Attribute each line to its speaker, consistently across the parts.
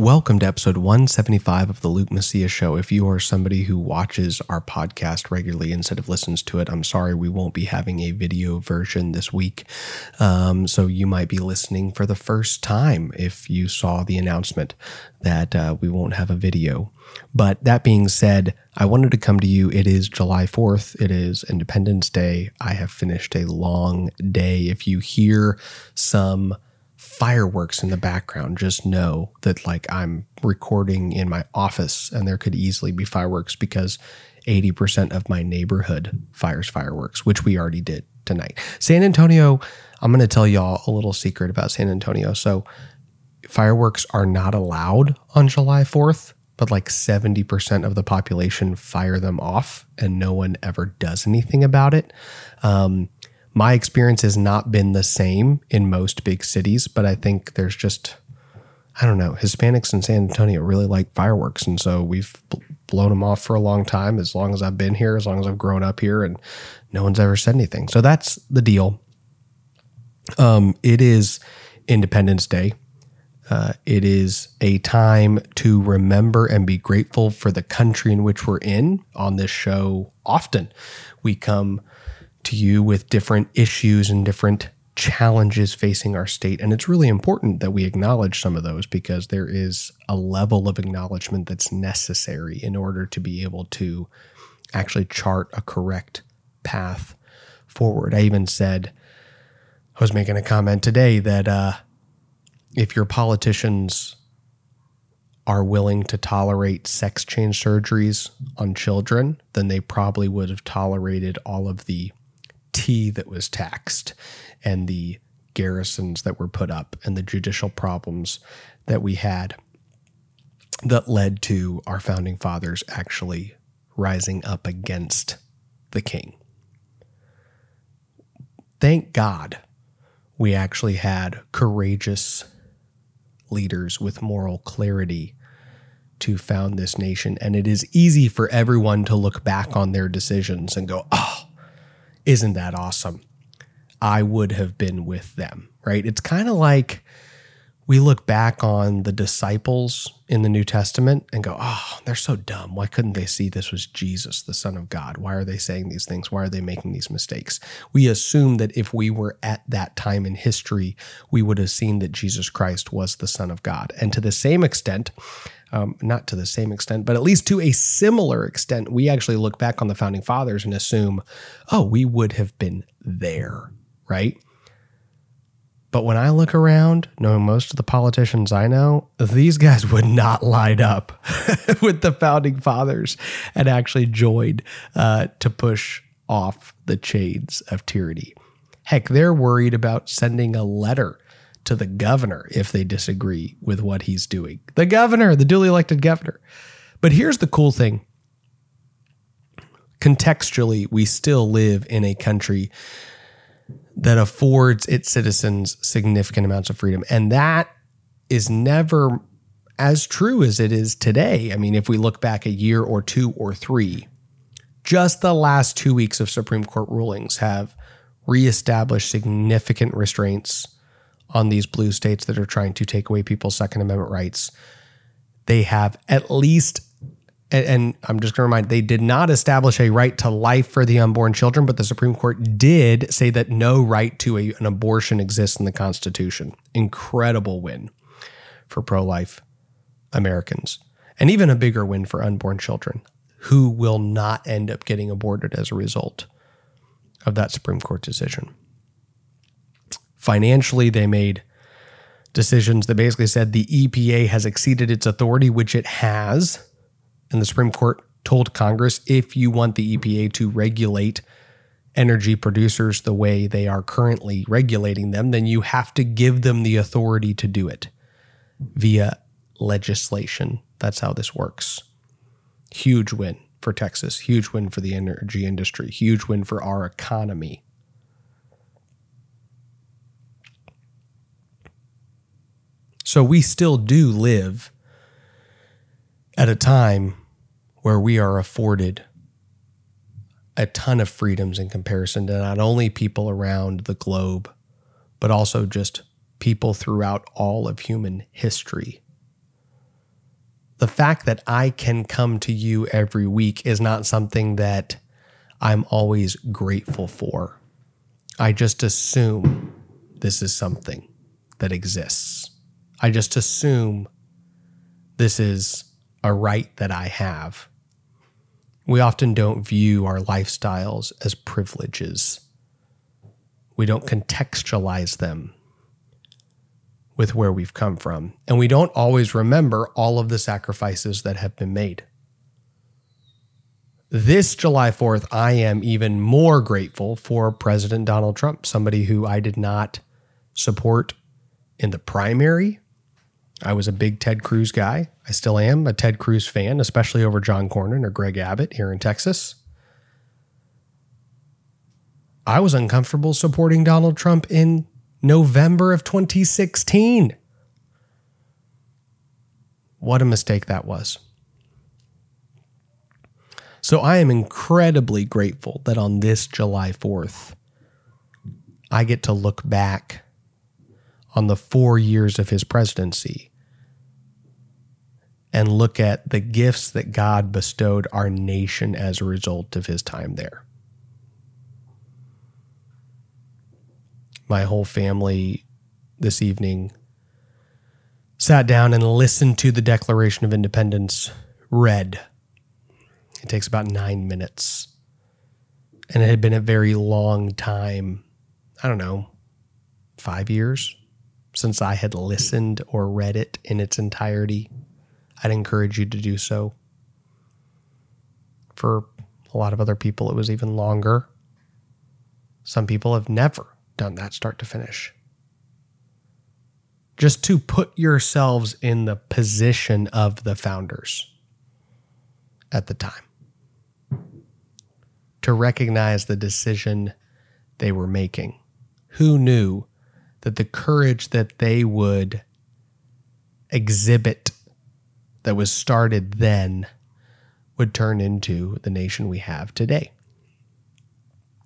Speaker 1: Welcome to episode 175 of the Luke Macias Show. If you are somebody who watches our podcast regularly instead of listens to it, I'm sorry we won't be having a video version this week. Um, so you might be listening for the first time if you saw the announcement that uh, we won't have a video. But that being said, I wanted to come to you. It is July 4th. It is Independence Day. I have finished a long day. If you hear some fireworks in the background, just know that like I'm recording in my office and there could easily be fireworks because 80% of my neighborhood fires fireworks, which we already did tonight. San Antonio, I'm going to tell y'all a little secret about San Antonio. So, fireworks are not allowed on July 4th, but like 70% of the population fire them off and no one ever does anything about it. Um, my experience has not been the same in most big cities, but I think there's just, I don't know, Hispanics in San Antonio really like fireworks. And so we've blown them off for a long time, as long as I've been here, as long as I've grown up here, and no one's ever said anything. So that's the deal. Um, it is Independence Day. Uh, it is a time to remember and be grateful for the country in which we're in. On this show, often we come to you with different issues and different challenges facing our state. And it's really important that we acknowledge some of those because there is a level of acknowledgement that's necessary in order to be able to actually chart a correct path forward. I even said, I was making a comment today that uh, if your politicians are willing to tolerate sex change surgeries on children, then they probably would have tolerated all of the tea that was taxed and the garrisons that were put up and the judicial problems that we had that led to our founding fathers actually rising up against the king. Thank God we actually had courageous leaders with moral clarity to found this nation. And it is easy for everyone to look back on their decisions and go, oh, isn't that awesome? I would have been with them, right? It's kind of like we look back on the disciples in the New Testament and go, oh, they're so dumb. Why couldn't they see this was Jesus, the Son of God? Why are they saying these things? Why are they making these mistakes? We assume that if we were at that time in history, we would have seen that Jesus Christ was the Son of God. And to the same extent, um, not to the same extent, but at least to a similar extent, we actually look back on the founding fathers and assume, oh, we would have been there, right? But when I look around, knowing most of the politicians I know, these guys would not line up with the founding fathers and actually joined uh, to push off the chains of tyranny. Heck, they're worried about sending a letter to the governor if they disagree with what he's doing. The governor, the duly elected governor. But here's the cool thing contextually, we still live in a country that affords its citizens significant amounts of freedom. And that is never as true as it is today. I mean, if we look back a year or two or three, just the last two weeks of Supreme Court rulings have reestablished significant restraints on these blue states that are trying to take away people's Second Amendment rights. They have at least, and, I'm just going to remind, they did not establish a right to life for the unborn children, but the Supreme Court did say that no right to a, an abortion exists in the Constitution. Incredible win for pro life Americans, and even a bigger win for unborn children who will not end up getting aborted as a result of that Supreme Court decision. Financially, they made decisions that basically said the EPA has exceeded its authority, which it has. And the Supreme Court told Congress if you want the EPA to regulate energy producers the way they are currently regulating them, then you have to give them the authority to do it via legislation. That's how this works. Huge win for Texas, huge win for the energy industry, huge win for our economy. So we still do live at a time where we are afforded a ton of freedoms in comparison to not only people around the globe, but also just people throughout all of human history. The fact that I can come to you every week is not something that I'm always grateful for. I just assume this is something that exists. I just assume this is a right that I have. We often don't view our lifestyles as privileges. We don't contextualize them with where we've come from. And we don't always remember all of the sacrifices that have been made. This July 4th, I am even more grateful for President Donald Trump, somebody who I did not support in the primary. I was a big Ted Cruz guy. I still am a Ted Cruz fan, especially over John Cornyn or Greg Abbott here in Texas. I was uncomfortable supporting Donald Trump in November of 2016. What a mistake that was. So I am incredibly grateful that on this July 4th, I get to look back on the four years of his presidency and look at the gifts that God bestowed our nation as a result of his time there. My whole family this evening sat down and listened to the Declaration of Independence read it takes about nine minutes. And it had been a very long time, I don't know, five years since I had listened or read it in its entirety. I'd encourage you to do so. For a lot of other people, it was even longer. Some people have never done that start to finish. Just to put yourselves in the position of the founders at the time to recognize the decision they were making. Who knew that the courage that they would exhibit that was started then would turn into the nation we have today?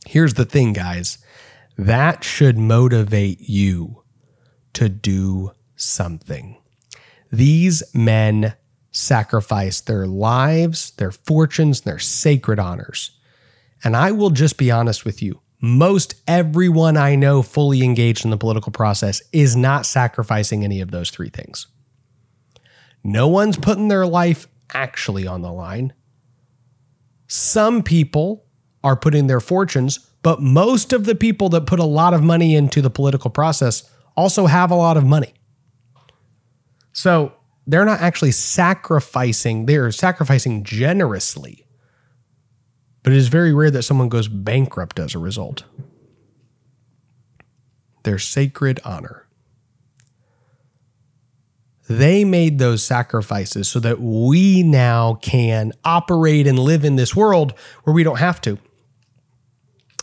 Speaker 1: Here's the thing, guys that should motivate you to do something. These men sacrificed their lives, their fortunes, their sacred honors and I will just be honest with you. Most everyone I know fully engaged in the political process is not sacrificing any of those three things. No one's putting their life actually on the line. Some people are putting their fortunes, but most of the people that put a lot of money into the political process also have a lot of money. So they're not actually sacrificing, they're sacrificing generously but it is very rare that someone goes bankrupt as a result. Their sacred honor. They made those sacrifices so that we now can operate and live in this world where we don't have to.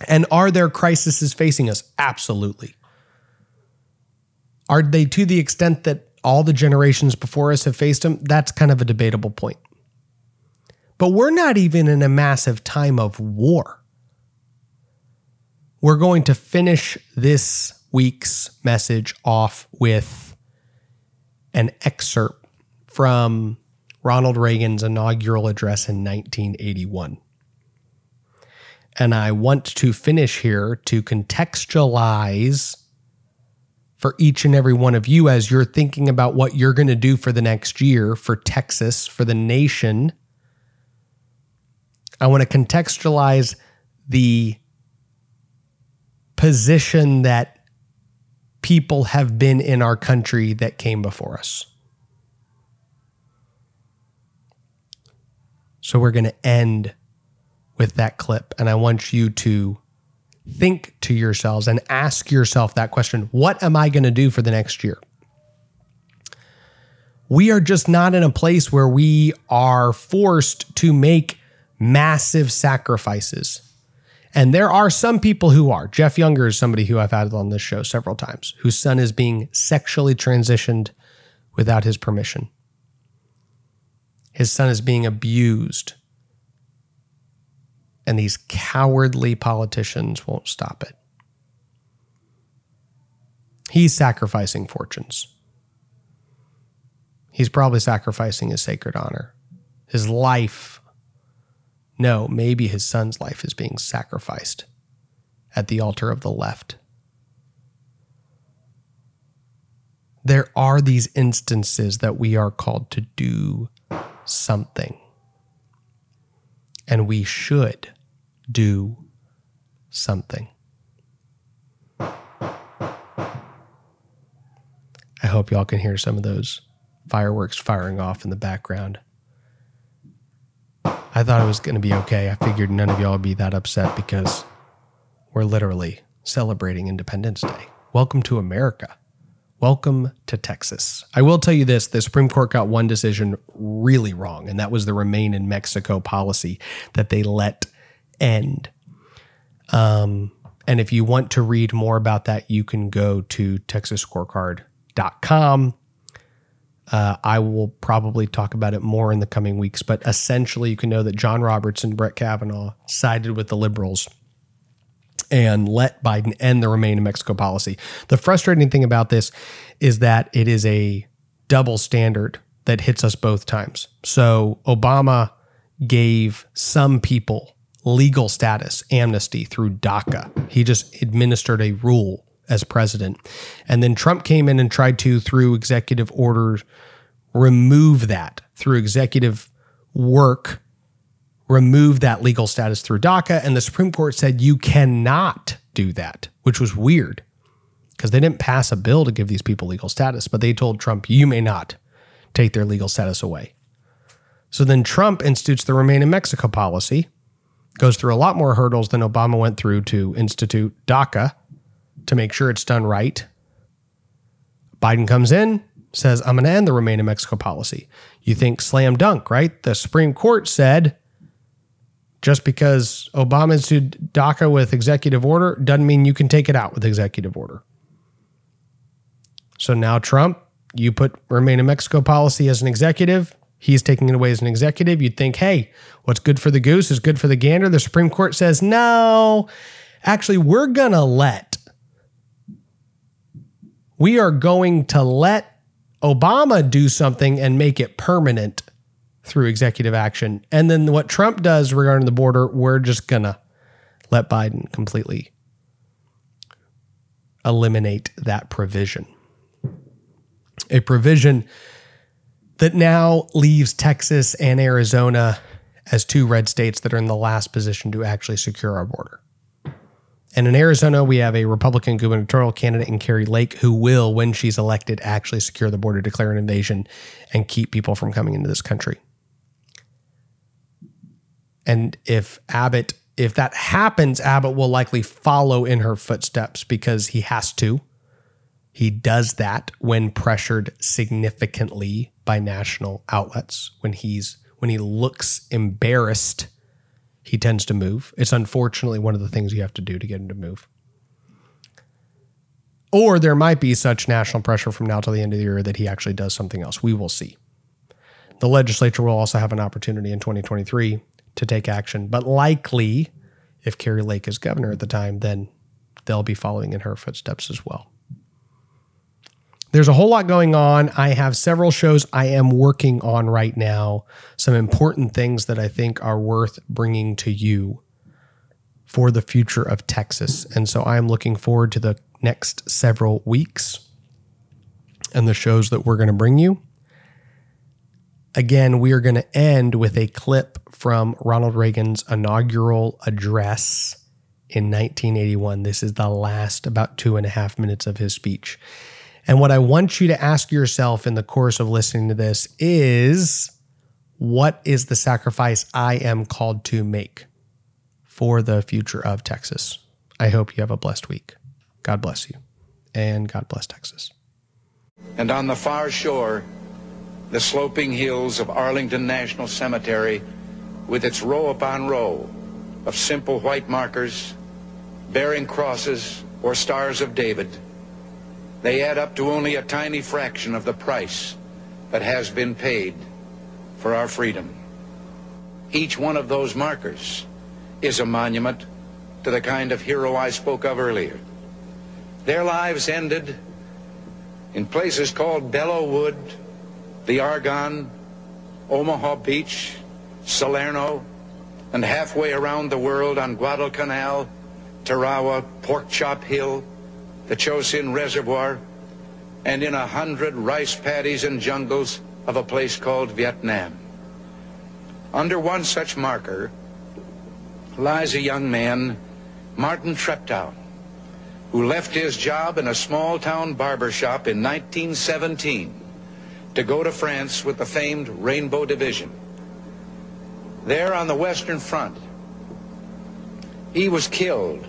Speaker 1: And are there crises facing us? Absolutely. Are they to the extent that all the generations before us have faced them? That's kind of a debatable point. But we're not even in a massive time of war. We're going to finish this week's message off with an excerpt from Ronald Reagan's inaugural address in 1981. And I want to finish here to contextualize for each and every one of you as you're thinking about what you're going to do for the next year for Texas, for the nation, I want to contextualize the position that people have been in our country that came before us. So we're going to end with that clip. And I want you to think to yourselves and ask yourself that question What am I going to do for the next year? We are just not in a place where we are forced to make massive sacrifices. And there are some people who are. Jeff Younger is somebody who I've had on this show several times, whose son is being sexually transitioned without his permission. His son is being abused. And these cowardly politicians won't stop it. He's sacrificing fortunes. He's probably sacrificing his sacred honor, his life. No, maybe his son's life is being sacrificed at the altar of the left. There are these instances that we are called to do something. And we should do something. I hope y'all can hear some of those fireworks firing off in the background. I thought it was going to be okay. I figured none of y'all would be that upset because we're literally celebrating Independence Day. Welcome to America. Welcome to Texas. I will tell you this the Supreme Court got one decision really wrong, and that was the remain in Mexico policy that they let end. Um, and if you want to read more about that, you can go to texasscorecard.com. Uh, I will probably talk about it more in the coming weeks, but essentially, you can know that John Roberts and Brett Kavanaugh sided with the liberals and let Biden end the Remain in Mexico policy. The frustrating thing about this is that it is a double standard that hits us both times. So Obama gave some people legal status, amnesty through DACA. He just administered a rule as president. And then Trump came in and tried to, through executive orders, remove that through executive work remove that legal status through DACA. And the Supreme Court said you cannot do that, which was weird because they didn't pass a bill to give these people legal status, but they told Trump, you may not take their legal status away. So then Trump institutes the Remain in Mexico policy, goes through a lot more hurdles than Obama went through to institute DACA to make sure it's done right. Biden comes in, says, I'm going to end the Remain in Mexico policy. You think slam dunk, right? The Supreme Court said just because Obama instituted DACA with executive order doesn't mean you can take it out with executive order. So now Trump, you put remain in Mexico policy as an executive. He's taking it away as an executive. You'd think, hey, what's good for the goose is good for the gander. The Supreme Court says, no, actually, we're going to let, we are going to let Obama do something and make it permanent through executive action. And then what Trump does regarding the border, we're just going to let Biden completely eliminate that provision. A provision that now leaves Texas and Arizona as two red states that are in the last position to actually secure our border. And in Arizona, we have a Republican gubernatorial candidate in Kari Lake who will, when she's elected, actually secure the border, declare an invasion, and keep people from coming into this country. And if Abbott, if that happens, Abbott will likely follow in her footsteps because he has to. He does that when pressured significantly by national outlets. When he's when he looks embarrassed, he tends to move. It's unfortunately one of the things you have to do to get him to move. Or there might be such national pressure from now till the end of the year that he actually does something else. We will see. The legislature will also have an opportunity in 2023 to take action. But likely, if Kari Lake is governor at the time, then they'll be following in her footsteps as well. There's a whole lot going on. I have several shows I am working on right now, some important things that I think are worth bringing to you for the future of Texas. And so I am looking forward to the next several weeks and the shows that we're going to bring you. Again, we are going to end with a clip from Ronald Reagan's inaugural address in 1981. This is the last about two and a half minutes of his speech. And what I want you to ask yourself in the course of listening to this is what is the sacrifice I am called to make for the future of Texas? I hope you have a blessed week. God bless you, and God bless Texas.
Speaker 2: And on the far shore, the sloping hills of Arlington National Cemetery with its row upon row of simple white markers bearing crosses or stars of David. They add up to only a tiny fraction of the price that has been paid for our freedom. Each one of those markers is a monument to the kind of hero I spoke of earlier. Their lives ended in places called Belleau Wood, the Argonne, Omaha Beach, Salerno, and halfway around the world on Guadalcanal, Tarawa, Pork Chop Hill, the Chosin Reservoir, and in a hundred rice paddies and jungles of a place called Vietnam. Under one such marker lies a young man, Martin Treptow, who left his job in a small town barber shop in 1917 to go to France with the famed Rainbow Division. There on the Western Front, he was killed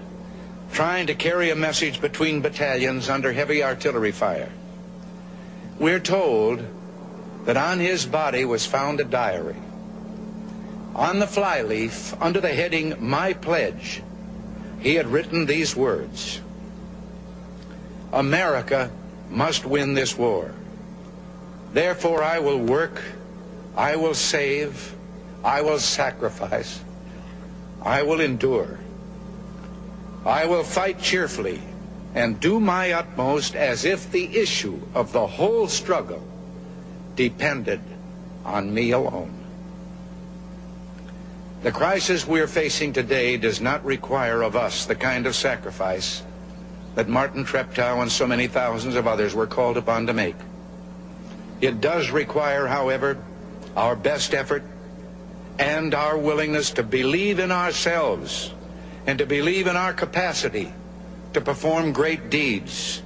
Speaker 2: trying to carry a message between battalions under heavy artillery fire. We're told that on his body was found a diary. On the flyleaf, under the heading My Pledge, he had written these words America must win this war. Therefore, I will work, I will save, I will sacrifice, I will endure. I will fight cheerfully and do my utmost as if the issue of the whole struggle depended on me alone. The crisis we're facing today does not require of us the kind of sacrifice that Martin Treptow and so many thousands of others were called upon to make. It does require, however, our best effort and our willingness to believe in ourselves and to believe in our capacity to perform great deeds,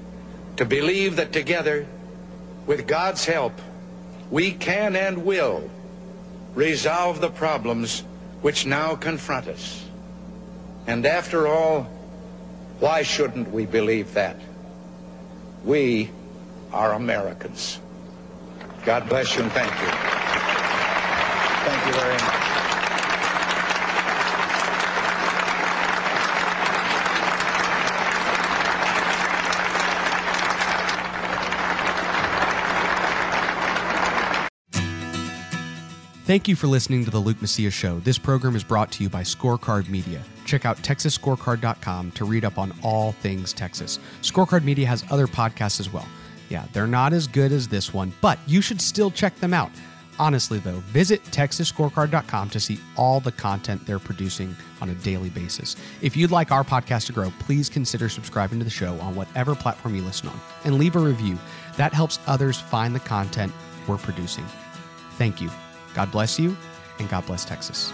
Speaker 2: to believe that together, with God's help, we can and will resolve the problems which now confront us. And after all, why shouldn't we believe that? We are Americans. God bless you and thank you. Thank you very much.
Speaker 1: Thank you for listening to the Luke Macias Show. This program is brought to you by Scorecard Media. Check out TexasScorecard.com to read up on all things Texas. Scorecard Media has other podcasts as well. Yeah, they're not as good as this one, but you should still check them out. Honestly, though, visit TexasScorecard.com to see all the content they're producing on a daily basis. If you'd like our podcast to grow, please consider subscribing to the show on whatever platform you listen on and leave a review. That helps others find the content we're producing. Thank you. God bless you, and God bless Texas.